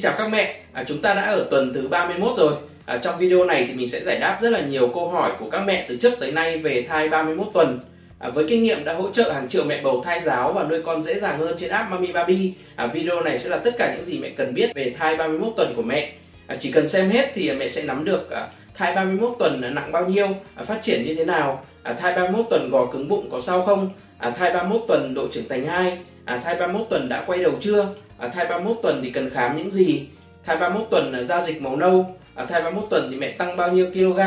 Xin chào các mẹ, à, chúng ta đã ở tuần thứ 31 rồi. À, trong video này thì mình sẽ giải đáp rất là nhiều câu hỏi của các mẹ từ trước tới nay về thai 31 tuần. À, với kinh nghiệm đã hỗ trợ hàng triệu mẹ bầu thai giáo và nuôi con dễ dàng hơn trên app Mami Baby, à, video này sẽ là tất cả những gì mẹ cần biết về thai 31 tuần của mẹ. À, chỉ cần xem hết thì mẹ sẽ nắm được à, thai 31 tuần nặng bao nhiêu, à, phát triển như thế nào, à, thai 31 tuần gò cứng bụng có sao không, à, thai 31 tuần độ trưởng thành 2, à, thai 31 tuần đã quay đầu chưa, à, thai 31 tuần thì cần khám những gì, thai 31 tuần là da dịch màu nâu, à, thai 31 tuần thì mẹ tăng bao nhiêu kg,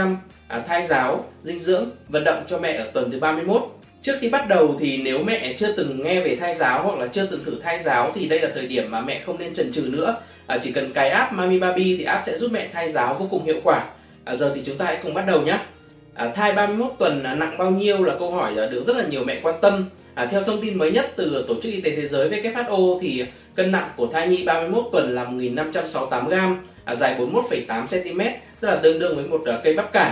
à, thai giáo, dinh dưỡng, vận động cho mẹ ở tuần thứ 31. Trước khi bắt đầu thì nếu mẹ chưa từng nghe về thai giáo hoặc là chưa từng thử thai giáo thì đây là thời điểm mà mẹ không nên chần chừ nữa. À, chỉ cần cài app Mami Baby thì app sẽ giúp mẹ thai giáo vô cùng hiệu quả. À, giờ thì chúng ta hãy cùng bắt đầu nhé. À, thai 31 tuần à, nặng bao nhiêu là câu hỏi à, được rất là nhiều mẹ quan tâm. À, theo thông tin mới nhất từ Tổ chức Y tế Thế giới WHO thì cân nặng của thai nhi 31 tuần là 1.568 g, à, dài 41,8 cm, tức là tương đương với một uh, cây bắp cải.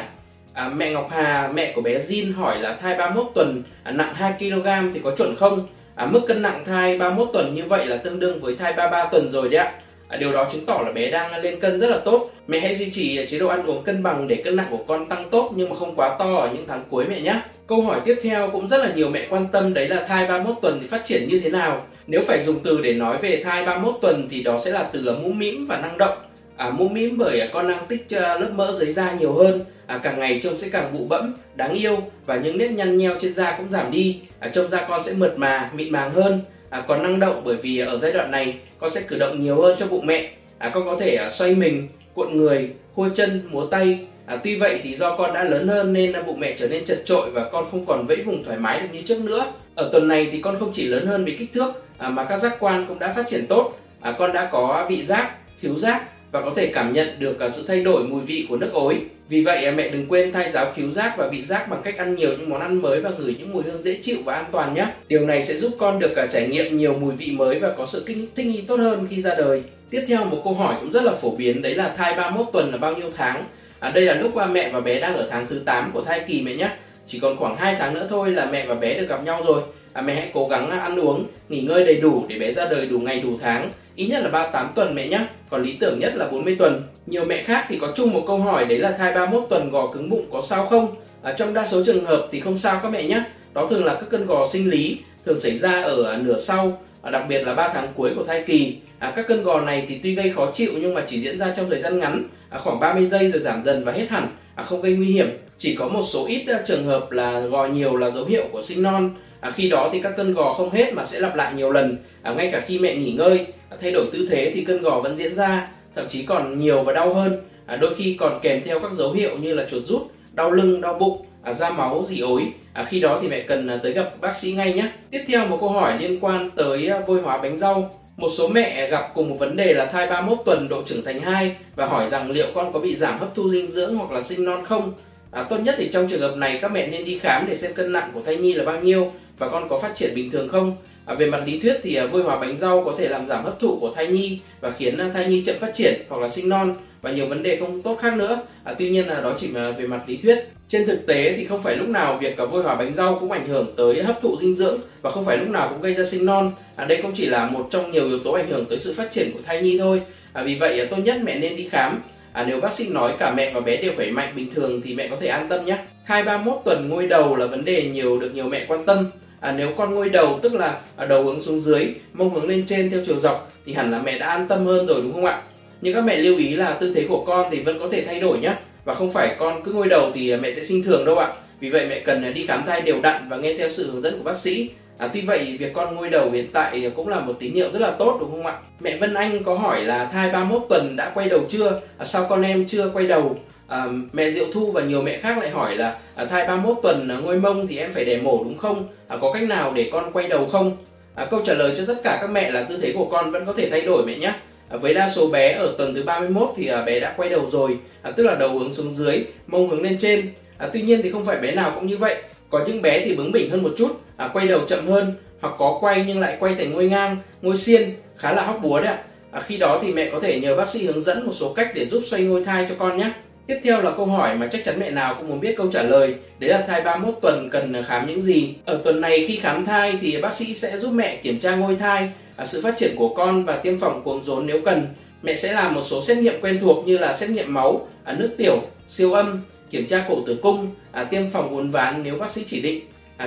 À, mẹ Ngọc Hà, mẹ của bé Jin hỏi là thai 31 tuần à, nặng 2 kg thì có chuẩn không? À, mức cân nặng thai 31 tuần như vậy là tương đương với thai 33 tuần rồi đấy ạ. Điều đó chứng tỏ là bé đang lên cân rất là tốt. Mẹ hãy duy trì chế độ ăn uống cân bằng để cân nặng của con tăng tốt nhưng mà không quá to ở những tháng cuối mẹ nhé. Câu hỏi tiếp theo cũng rất là nhiều mẹ quan tâm đấy là thai 31 tuần thì phát triển như thế nào? Nếu phải dùng từ để nói về thai 31 tuần thì đó sẽ là từ mũm mĩm và năng động. À, mũm mĩm bởi à, con đang tích à, lớp mỡ dưới da nhiều hơn, à, càng ngày trông sẽ càng bụ bẫm, đáng yêu và những nếp nhăn nheo trên da cũng giảm đi. À, trông da con sẽ mượt mà, mịn màng hơn. À, còn năng động bởi vì ở giai đoạn này con sẽ cử động nhiều hơn cho bụng mẹ. À, con có thể à, xoay mình, cuộn người, khua chân, múa tay. À, tuy vậy thì do con đã lớn hơn nên à, bụng mẹ trở nên chật trội và con không còn vẫy vùng thoải mái được như trước nữa. Ở tuần này thì con không chỉ lớn hơn về kích thước à, mà các giác quan cũng đã phát triển tốt. À, con đã có vị giác, thiếu giác và có thể cảm nhận được cả sự thay đổi mùi vị của nước ối. Vì vậy à, mẹ đừng quên thay giáo cứu giác và vị giác bằng cách ăn nhiều những món ăn mới và gửi những mùi hương dễ chịu và an toàn nhé. Điều này sẽ giúp con được cả trải nghiệm nhiều mùi vị mới và có sự thích nghi tốt hơn khi ra đời. Tiếp theo một câu hỏi cũng rất là phổ biến đấy là thai 31 tuần là bao nhiêu tháng? À, đây là lúc ba mẹ và bé đang ở tháng thứ 8 của thai kỳ mẹ nhé. Chỉ còn khoảng 2 tháng nữa thôi là mẹ và bé được gặp nhau rồi. À, mẹ hãy cố gắng ăn uống, nghỉ ngơi đầy đủ để bé ra đời đủ ngày đủ tháng ít nhất là 38 tuần mẹ nhé, còn lý tưởng nhất là 40 tuần. Nhiều mẹ khác thì có chung một câu hỏi đấy là thai 31 tuần gò cứng bụng có sao không? À, trong đa số trường hợp thì không sao các mẹ nhé. Đó thường là các cơn gò sinh lý, thường xảy ra ở à, nửa sau, à, đặc biệt là 3 tháng cuối của thai kỳ. À, các cơn gò này thì tuy gây khó chịu nhưng mà chỉ diễn ra trong thời gian ngắn, à, khoảng 30 giây rồi giảm dần và hết hẳn, à, không gây nguy hiểm. Chỉ có một số ít à, trường hợp là gò nhiều là dấu hiệu của sinh non. À, khi đó thì các cơn gò không hết mà sẽ lặp lại nhiều lần, à, ngay cả khi mẹ nghỉ ngơi thay đổi tư thế thì cơn gò vẫn diễn ra thậm chí còn nhiều và đau hơn. À, đôi khi còn kèm theo các dấu hiệu như là chuột rút đau lưng đau bụng à, da máu dị ối. À, khi đó thì mẹ cần à, tới gặp bác sĩ ngay nhé. Tiếp theo một câu hỏi liên quan tới à, vôi hóa bánh rau. Một số mẹ gặp cùng một vấn đề là thai 31 tuần độ trưởng thành 2 và hỏi rằng liệu con có bị giảm hấp thu dinh dưỡng hoặc là sinh non không? À, tốt nhất thì trong trường hợp này các mẹ nên đi khám để xem cân nặng của thai nhi là bao nhiêu và con có phát triển bình thường không. À, về mặt lý thuyết thì à, vôi hóa bánh rau có thể làm giảm hấp thụ của thai nhi và khiến à, thai nhi chậm phát triển hoặc là sinh non và nhiều vấn đề không tốt khác nữa. À, tuy nhiên là đó chỉ là về mặt lý thuyết. Trên thực tế thì không phải lúc nào việc cả vôi hóa bánh rau cũng ảnh hưởng tới hấp thụ dinh dưỡng và không phải lúc nào cũng gây ra sinh non. À, đây cũng chỉ là một trong nhiều yếu tố ảnh hưởng tới sự phát triển của thai nhi thôi. À, vì vậy à, tốt nhất mẹ nên đi khám À, nếu bác sĩ nói cả mẹ và bé đều khỏe mạnh bình thường thì mẹ có thể an tâm nhé. Thai 31 tuần ngôi đầu là vấn đề nhiều được nhiều mẹ quan tâm. À, nếu con ngôi đầu tức là à, đầu hướng xuống dưới, mông hướng lên trên theo chiều dọc thì hẳn là mẹ đã an tâm hơn rồi đúng không ạ? Nhưng các mẹ lưu ý là tư thế của con thì vẫn có thể thay đổi nhé. Và không phải con cứ ngôi đầu thì à, mẹ sẽ sinh thường đâu ạ. Vì vậy mẹ cần à, đi khám thai đều đặn và nghe theo sự hướng dẫn của bác sĩ À, tuy vậy việc con ngôi đầu hiện tại à, cũng là một tín hiệu rất là tốt đúng không ạ? Mẹ Vân Anh có hỏi là thai 31 tuần đã quay đầu chưa? À, sao con em chưa quay đầu? À, mẹ Diệu Thu và nhiều mẹ khác lại hỏi là à, thai 31 tuần à, ngôi mông thì em phải để mổ đúng không? À, có cách nào để con quay đầu không? À, câu trả lời cho tất cả các mẹ là tư thế của con vẫn có thể thay đổi mẹ nhé. À, với đa số bé ở tuần thứ 31 thì à, bé đã quay đầu rồi, à, tức là đầu hướng xuống dưới, mông hướng lên trên. À, tuy nhiên thì không phải bé nào cũng như vậy có những bé thì bướng bỉnh hơn một chút, à, quay đầu chậm hơn hoặc có quay nhưng lại quay thành ngôi ngang, ngôi xiên, khá là hóc búa đấy ạ. À, khi đó thì mẹ có thể nhờ bác sĩ hướng dẫn một số cách để giúp xoay ngôi thai cho con nhé. Tiếp theo là câu hỏi mà chắc chắn mẹ nào cũng muốn biết câu trả lời, đấy là thai 31 tuần cần khám những gì. Ở tuần này khi khám thai thì bác sĩ sẽ giúp mẹ kiểm tra ngôi thai, à, sự phát triển của con và tiêm phòng cuống rốn nếu cần. Mẹ sẽ làm một số xét nghiệm quen thuộc như là xét nghiệm máu, à, nước tiểu, siêu âm, kiểm tra cổ tử cung, à, tiêm phòng uốn ván nếu bác sĩ chỉ định.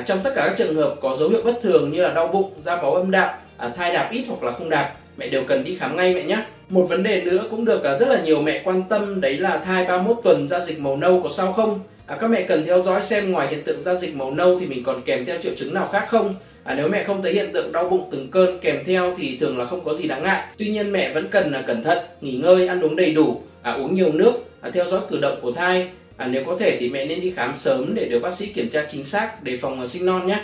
Trong tất cả các trường hợp có dấu hiệu bất thường như là đau bụng, da máu âm đạo, thai đạp ít hoặc là không đạp, mẹ đều cần đi khám ngay mẹ nhé. Một vấn đề nữa cũng được à, rất là nhiều mẹ quan tâm đấy là thai 31 tuần da dịch màu nâu có sao không? À, các mẹ cần theo dõi xem ngoài hiện tượng da dịch màu nâu thì mình còn kèm theo triệu chứng nào khác không? À, nếu mẹ không thấy hiện tượng đau bụng từng cơn kèm theo thì thường là không có gì đáng ngại. Tuy nhiên mẹ vẫn cần là cẩn thận, nghỉ ngơi, ăn uống đầy đủ, à, uống nhiều nước, à, theo dõi cử động của thai. À, nếu có thể thì mẹ nên đi khám sớm để được bác sĩ kiểm tra chính xác để phòng à, sinh non nhé.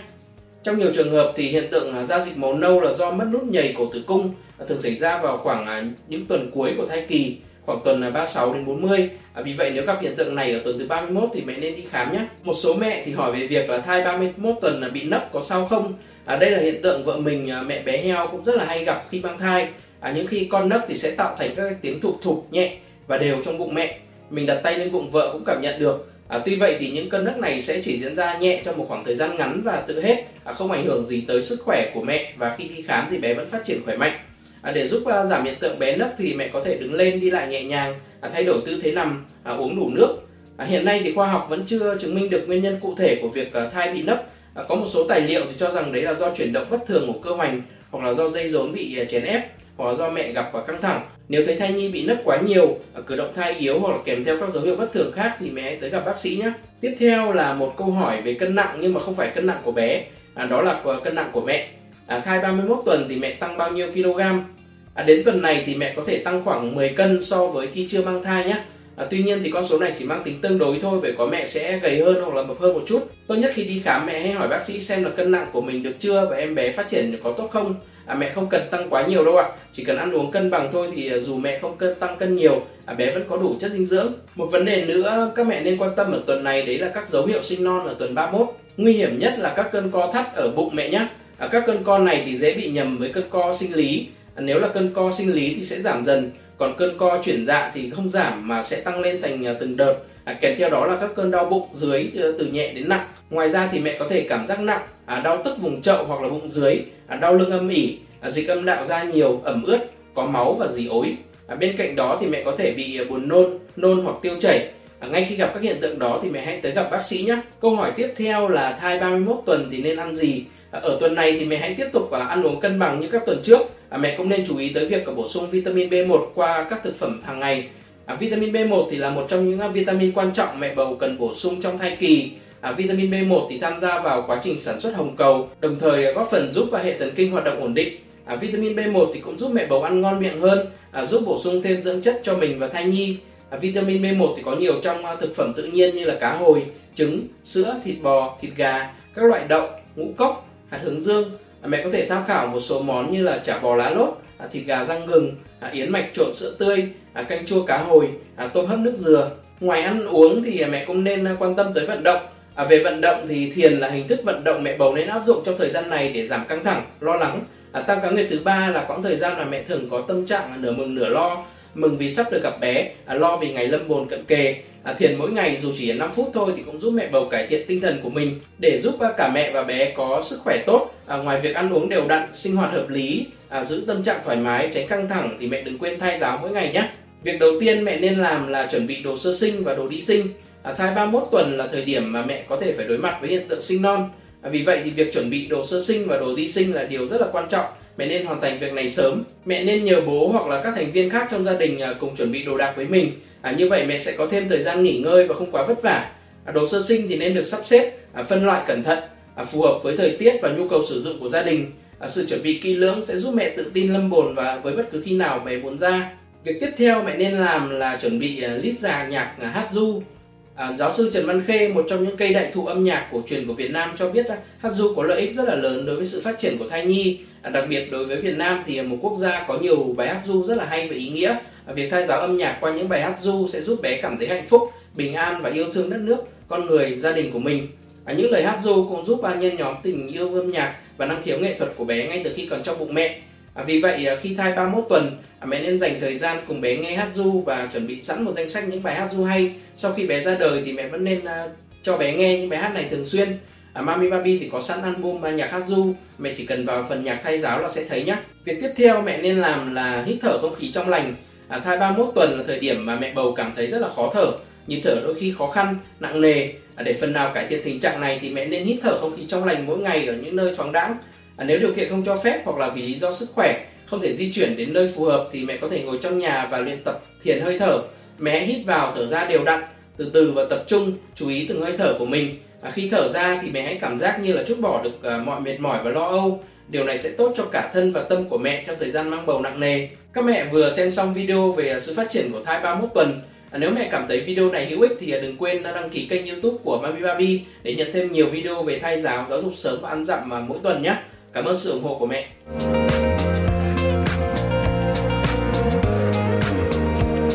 Trong nhiều trường hợp thì hiện tượng à, da dịch màu nâu là do mất nút nhầy cổ tử cung à, thường xảy ra vào khoảng à, những tuần cuối của thai kỳ khoảng tuần 36 đến 40. Vì vậy nếu gặp hiện tượng này ở tuần thứ 31 thì mẹ nên đi khám nhé. Một số mẹ thì hỏi về việc là thai 31 tuần là bị nấp có sao không? À, đây là hiện tượng vợ mình mẹ bé heo cũng rất là hay gặp khi mang thai. À, những khi con nấc thì sẽ tạo thành các tiếng thục thục nhẹ và đều trong bụng mẹ. Mình đặt tay lên bụng vợ cũng cảm nhận được. À, tuy vậy thì những cơn nấc này sẽ chỉ diễn ra nhẹ trong một khoảng thời gian ngắn và tự hết, à, không ảnh hưởng gì tới sức khỏe của mẹ và khi đi khám thì bé vẫn phát triển khỏe mạnh. À, để giúp à, giảm hiện tượng bé nấc thì mẹ có thể đứng lên đi lại nhẹ nhàng, à, thay đổi tư thế nằm, à, uống đủ nước. À, hiện nay thì khoa học vẫn chưa chứng minh được nguyên nhân cụ thể của việc à, thai bị nấc. À, có một số tài liệu thì cho rằng đấy là do chuyển động bất thường của cơ hoành hoặc là do dây rốn bị à, chèn ép hoặc do mẹ gặp và căng thẳng. Nếu thấy thai nhi bị nấc quá nhiều, à, cử động thai yếu hoặc là kèm theo các dấu hiệu bất thường khác thì mẹ hãy tới gặp bác sĩ nhé. Tiếp theo là một câu hỏi về cân nặng nhưng mà không phải cân nặng của bé, à, đó là cân nặng của mẹ. À, thai 31 tuần thì mẹ tăng bao nhiêu kg? À, đến tuần này thì mẹ có thể tăng khoảng 10 cân so với khi chưa mang thai nhé. À, tuy nhiên thì con số này chỉ mang tính tương đối thôi bởi có mẹ sẽ gầy hơn hoặc là mập hơn một chút. Tốt nhất khi đi khám mẹ hãy hỏi bác sĩ xem là cân nặng của mình được chưa và em bé phát triển có tốt không. À, mẹ không cần tăng quá nhiều đâu ạ, chỉ cần ăn uống cân bằng thôi thì à, dù mẹ không cân tăng cân nhiều, à, bé vẫn có đủ chất dinh dưỡng. Một vấn đề nữa các mẹ nên quan tâm ở tuần này đấy là các dấu hiệu sinh non ở tuần 31. Nguy hiểm nhất là các cơn co thắt ở bụng mẹ nhé. À, các cơn co này thì dễ bị nhầm với cơn co sinh lý à, nếu là cơn co sinh lý thì sẽ giảm dần còn cơn co chuyển dạ thì không giảm mà sẽ tăng lên thành à, từng đợt à, kèm theo đó là các cơn đau bụng dưới ờ, từ nhẹ đến nặng ngoài ra thì mẹ có thể cảm giác nặng à, đau tức vùng chậu hoặc là bụng dưới à, đau lưng âm ỉ à, dịch âm đạo ra nhiều ẩm ướt có máu và dì ối à, bên cạnh đó thì mẹ có thể bị à, buồn nôn nôn hoặc tiêu chảy À, ngay khi gặp các hiện tượng đó thì mẹ hãy tới gặp bác sĩ nhé. Câu hỏi tiếp theo là thai 31 tuần thì nên ăn gì? À, ở tuần này thì mẹ hãy tiếp tục à, ăn uống cân bằng như các tuần trước à, mẹ cũng nên chú ý tới việc bổ sung vitamin B1 qua các thực phẩm hàng ngày. À, vitamin B1 thì là một trong những à, vitamin quan trọng mẹ bầu cần bổ sung trong thai kỳ. À, vitamin B1 thì tham gia vào quá trình sản xuất hồng cầu, đồng thời à, góp phần giúp hệ thần kinh hoạt động ổn định. À, vitamin B1 thì cũng giúp mẹ bầu ăn ngon miệng hơn, à, giúp bổ sung thêm dưỡng chất cho mình và thai nhi. À, vitamin B1 thì có nhiều trong à, thực phẩm tự nhiên như là cá hồi, trứng, sữa, thịt bò, thịt gà, các loại đậu, ngũ cốc, hạt hướng dương À, mẹ có thể tham khảo một số món như là chả bò lá lốt, à, thịt gà rang gừng, à, yến mạch trộn sữa tươi, à, canh chua cá hồi, à, tôm hấp nước dừa. Ngoài ăn uống thì mẹ cũng nên à, quan tâm tới vận động. À, về vận động thì thiền là hình thức vận động mẹ bầu nên áp dụng trong thời gian này để giảm căng thẳng, lo lắng. À, tam cá nguyệt thứ ba là quãng thời gian mà mẹ thường có tâm trạng nửa mừng nửa lo, mừng vì sắp được gặp bé, à, lo vì ngày lâm bồn cận kề, À, thiền mỗi ngày dù chỉ 5 phút thôi thì cũng giúp mẹ bầu cải thiện tinh thần của mình để giúp à, cả mẹ và bé có sức khỏe tốt. À, ngoài việc ăn uống đều đặn, sinh hoạt hợp lý, à, giữ tâm trạng thoải mái, tránh căng thẳng thì mẹ đừng quên thay giáo mỗi ngày nhé. Việc đầu tiên mẹ nên làm là chuẩn bị đồ sơ sinh và đồ đi sinh. À, thai 31 tuần là thời điểm mà mẹ có thể phải đối mặt với hiện tượng sinh non. À, vì vậy thì việc chuẩn bị đồ sơ sinh và đồ đi sinh là điều rất là quan trọng. Mẹ nên hoàn thành việc này sớm. Mẹ nên nhờ bố hoặc là các thành viên khác trong gia đình à, cùng chuẩn bị đồ đạc với mình. À, như vậy mẹ sẽ có thêm thời gian nghỉ ngơi và không quá vất vả. À, đồ sơ sinh thì nên được sắp xếp à, phân loại cẩn thận à, phù hợp với thời tiết và nhu cầu sử dụng của gia đình. À, sự chuẩn bị kỹ lưỡng sẽ giúp mẹ tự tin lâm bồn và với bất cứ khi nào bé muốn ra. Việc tiếp theo mẹ nên làm là chuẩn bị à, lít già nhạc à, hát du À, giáo sư Trần Văn Khê, một trong những cây đại thụ âm nhạc cổ truyền của Việt Nam cho biết hát du có lợi ích rất là lớn đối với sự phát triển của thai nhi. À, đặc biệt đối với Việt Nam thì một quốc gia có nhiều bài hát du rất là hay và ý nghĩa. À, việc thay giáo âm nhạc qua những bài hát du sẽ giúp bé cảm thấy hạnh phúc, bình an và yêu thương đất nước, con người, gia đình của mình. À, những lời hát du cũng giúp ban nhân nhóm tình yêu âm nhạc và năng khiếu nghệ thuật của bé ngay từ khi còn trong bụng mẹ. À, vì vậy à, khi thai 31 tuần, à, mẹ nên dành thời gian cùng bé nghe hát du và chuẩn bị sẵn một danh sách những bài hát du hay. Sau khi bé ra đời thì mẹ vẫn nên à, cho bé nghe những bài hát này thường xuyên. À, Mami Baby thì có sẵn album nhạc hát du, mẹ chỉ cần vào phần nhạc thay giáo là sẽ thấy nhé. Việc tiếp theo mẹ nên làm là hít thở không khí trong lành. À, thai 31 tuần là thời điểm mà mẹ bầu cảm thấy rất là khó thở, nhịp thở đôi khi khó khăn, nặng nề. À, để phần nào cải thiện tình trạng này thì mẹ nên hít thở không khí trong lành mỗi ngày ở những nơi thoáng đãng. À, nếu điều kiện không cho phép hoặc là vì lý do sức khỏe không thể di chuyển đến nơi phù hợp thì mẹ có thể ngồi trong nhà và luyện tập thiền hơi thở. Mẹ hãy hít vào thở ra đều đặn, từ từ và tập trung chú ý từng hơi thở của mình. À, khi thở ra thì mẹ hãy cảm giác như là chút bỏ được à, mọi mệt mỏi và lo âu. Điều này sẽ tốt cho cả thân và tâm của mẹ trong thời gian mang bầu nặng nề. Các mẹ vừa xem xong video về à, sự phát triển của thai 31 tuần. À, nếu mẹ cảm thấy video này hữu ích thì à, đừng quên đăng ký kênh youtube của Mami Baby để nhận thêm nhiều video về thai giáo, giáo dục sớm và ăn dặm à, mỗi tuần nhé. Cảm ơn sự ủng hộ của mẹ.